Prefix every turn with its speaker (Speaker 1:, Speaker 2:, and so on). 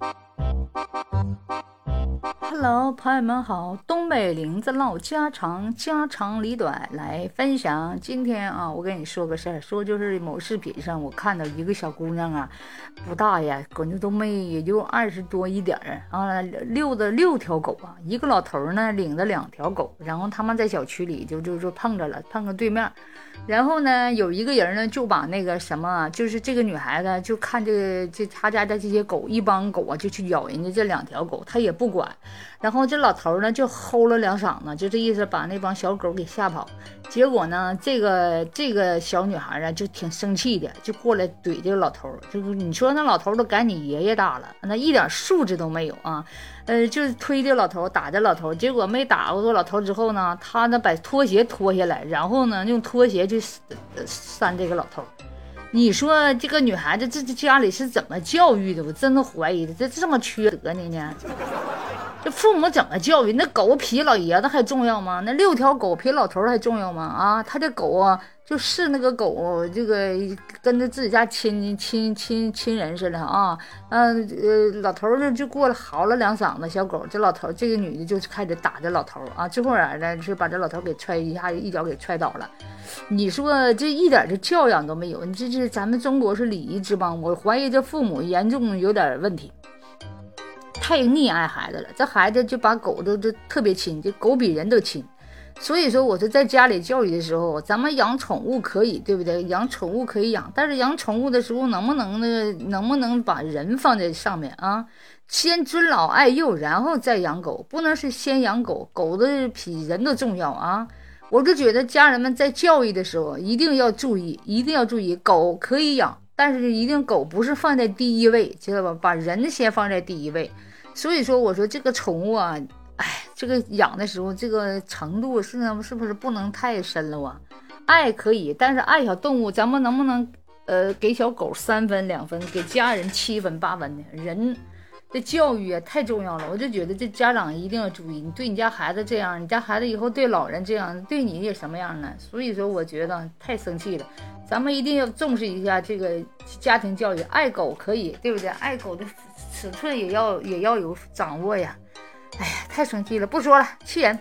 Speaker 1: Thank you. Hello，朋友们好，东北玲子唠家常，家长里短来分享。今天啊，我跟你说个事儿，说就是某视频上我看到一个小姑娘啊，不大呀，可能都没也就二十多一点儿啊，遛着六条狗啊，一个老头呢领着两条狗，然后他们在小区里就就就碰着了，碰个对面，然后呢有一个人呢就把那个什么，就是这个女孩子就看这个这他家的这些狗，一帮狗啊就去咬人家这两条狗，他也不管。然后这老头呢就吼了两嗓子，就这意思，把那帮小狗给吓跑。结果呢，这个这个小女孩啊就挺生气的，就过来怼这个老头。就是你说那老头都赶你爷爷大了，那一点素质都没有啊！呃，就是推这老头，打这老头。结果没打过这老头之后呢，他呢把拖鞋脱下来，然后呢用拖鞋去扇这个老头。你说这个女孩子这这家里是怎么教育的？我真的怀疑的，这这么缺德呢呢？这父母怎么教育？那狗比老爷子还重要吗？那六条狗比老头还重要吗？啊，他这狗啊，就是那个狗，这个跟着自己家亲亲亲亲人似的啊。嗯呃，老头呢就过来嚎了两嗓子，小狗这老头这个女的就开始打这老头啊，最后来呢是把这老头给踹一下，一脚给踹倒了。你说这一点这教养都没有，你这这咱们中国是礼仪之邦，我怀疑这父母严重有点问题。太溺爱孩子了，这孩子就把狗都都特别亲，这狗比人都亲。所以说，我说在家里教育的时候，咱们养宠物可以，对不对？养宠物可以养，但是养宠物的时候，能不能呢？能不能把人放在上面啊？先尊老爱幼，然后再养狗，不能是先养狗，狗的比人都重要啊！我就觉得家人们在教育的时候一定要注意，一定要注意，狗可以养，但是一定狗不是放在第一位，知道吧？把人先放在第一位。所以说，我说这个宠物啊，哎，这个养的时候，这个程度是是不是不能太深了啊？爱可以，但是爱小动物，咱们能不能呃给小狗三分两分，给家人七分八分呢？人的教育啊太重要了，我就觉得这家长一定要注意，你对你家孩子这样，你家孩子以后对老人这样，对你也什么样呢？所以说，我觉得太生气了，咱们一定要重视一下这个家庭教育，爱狗可以，对不对？爱狗的。尺寸也要也要有掌握呀！哎呀，太生气了，不说了，气人。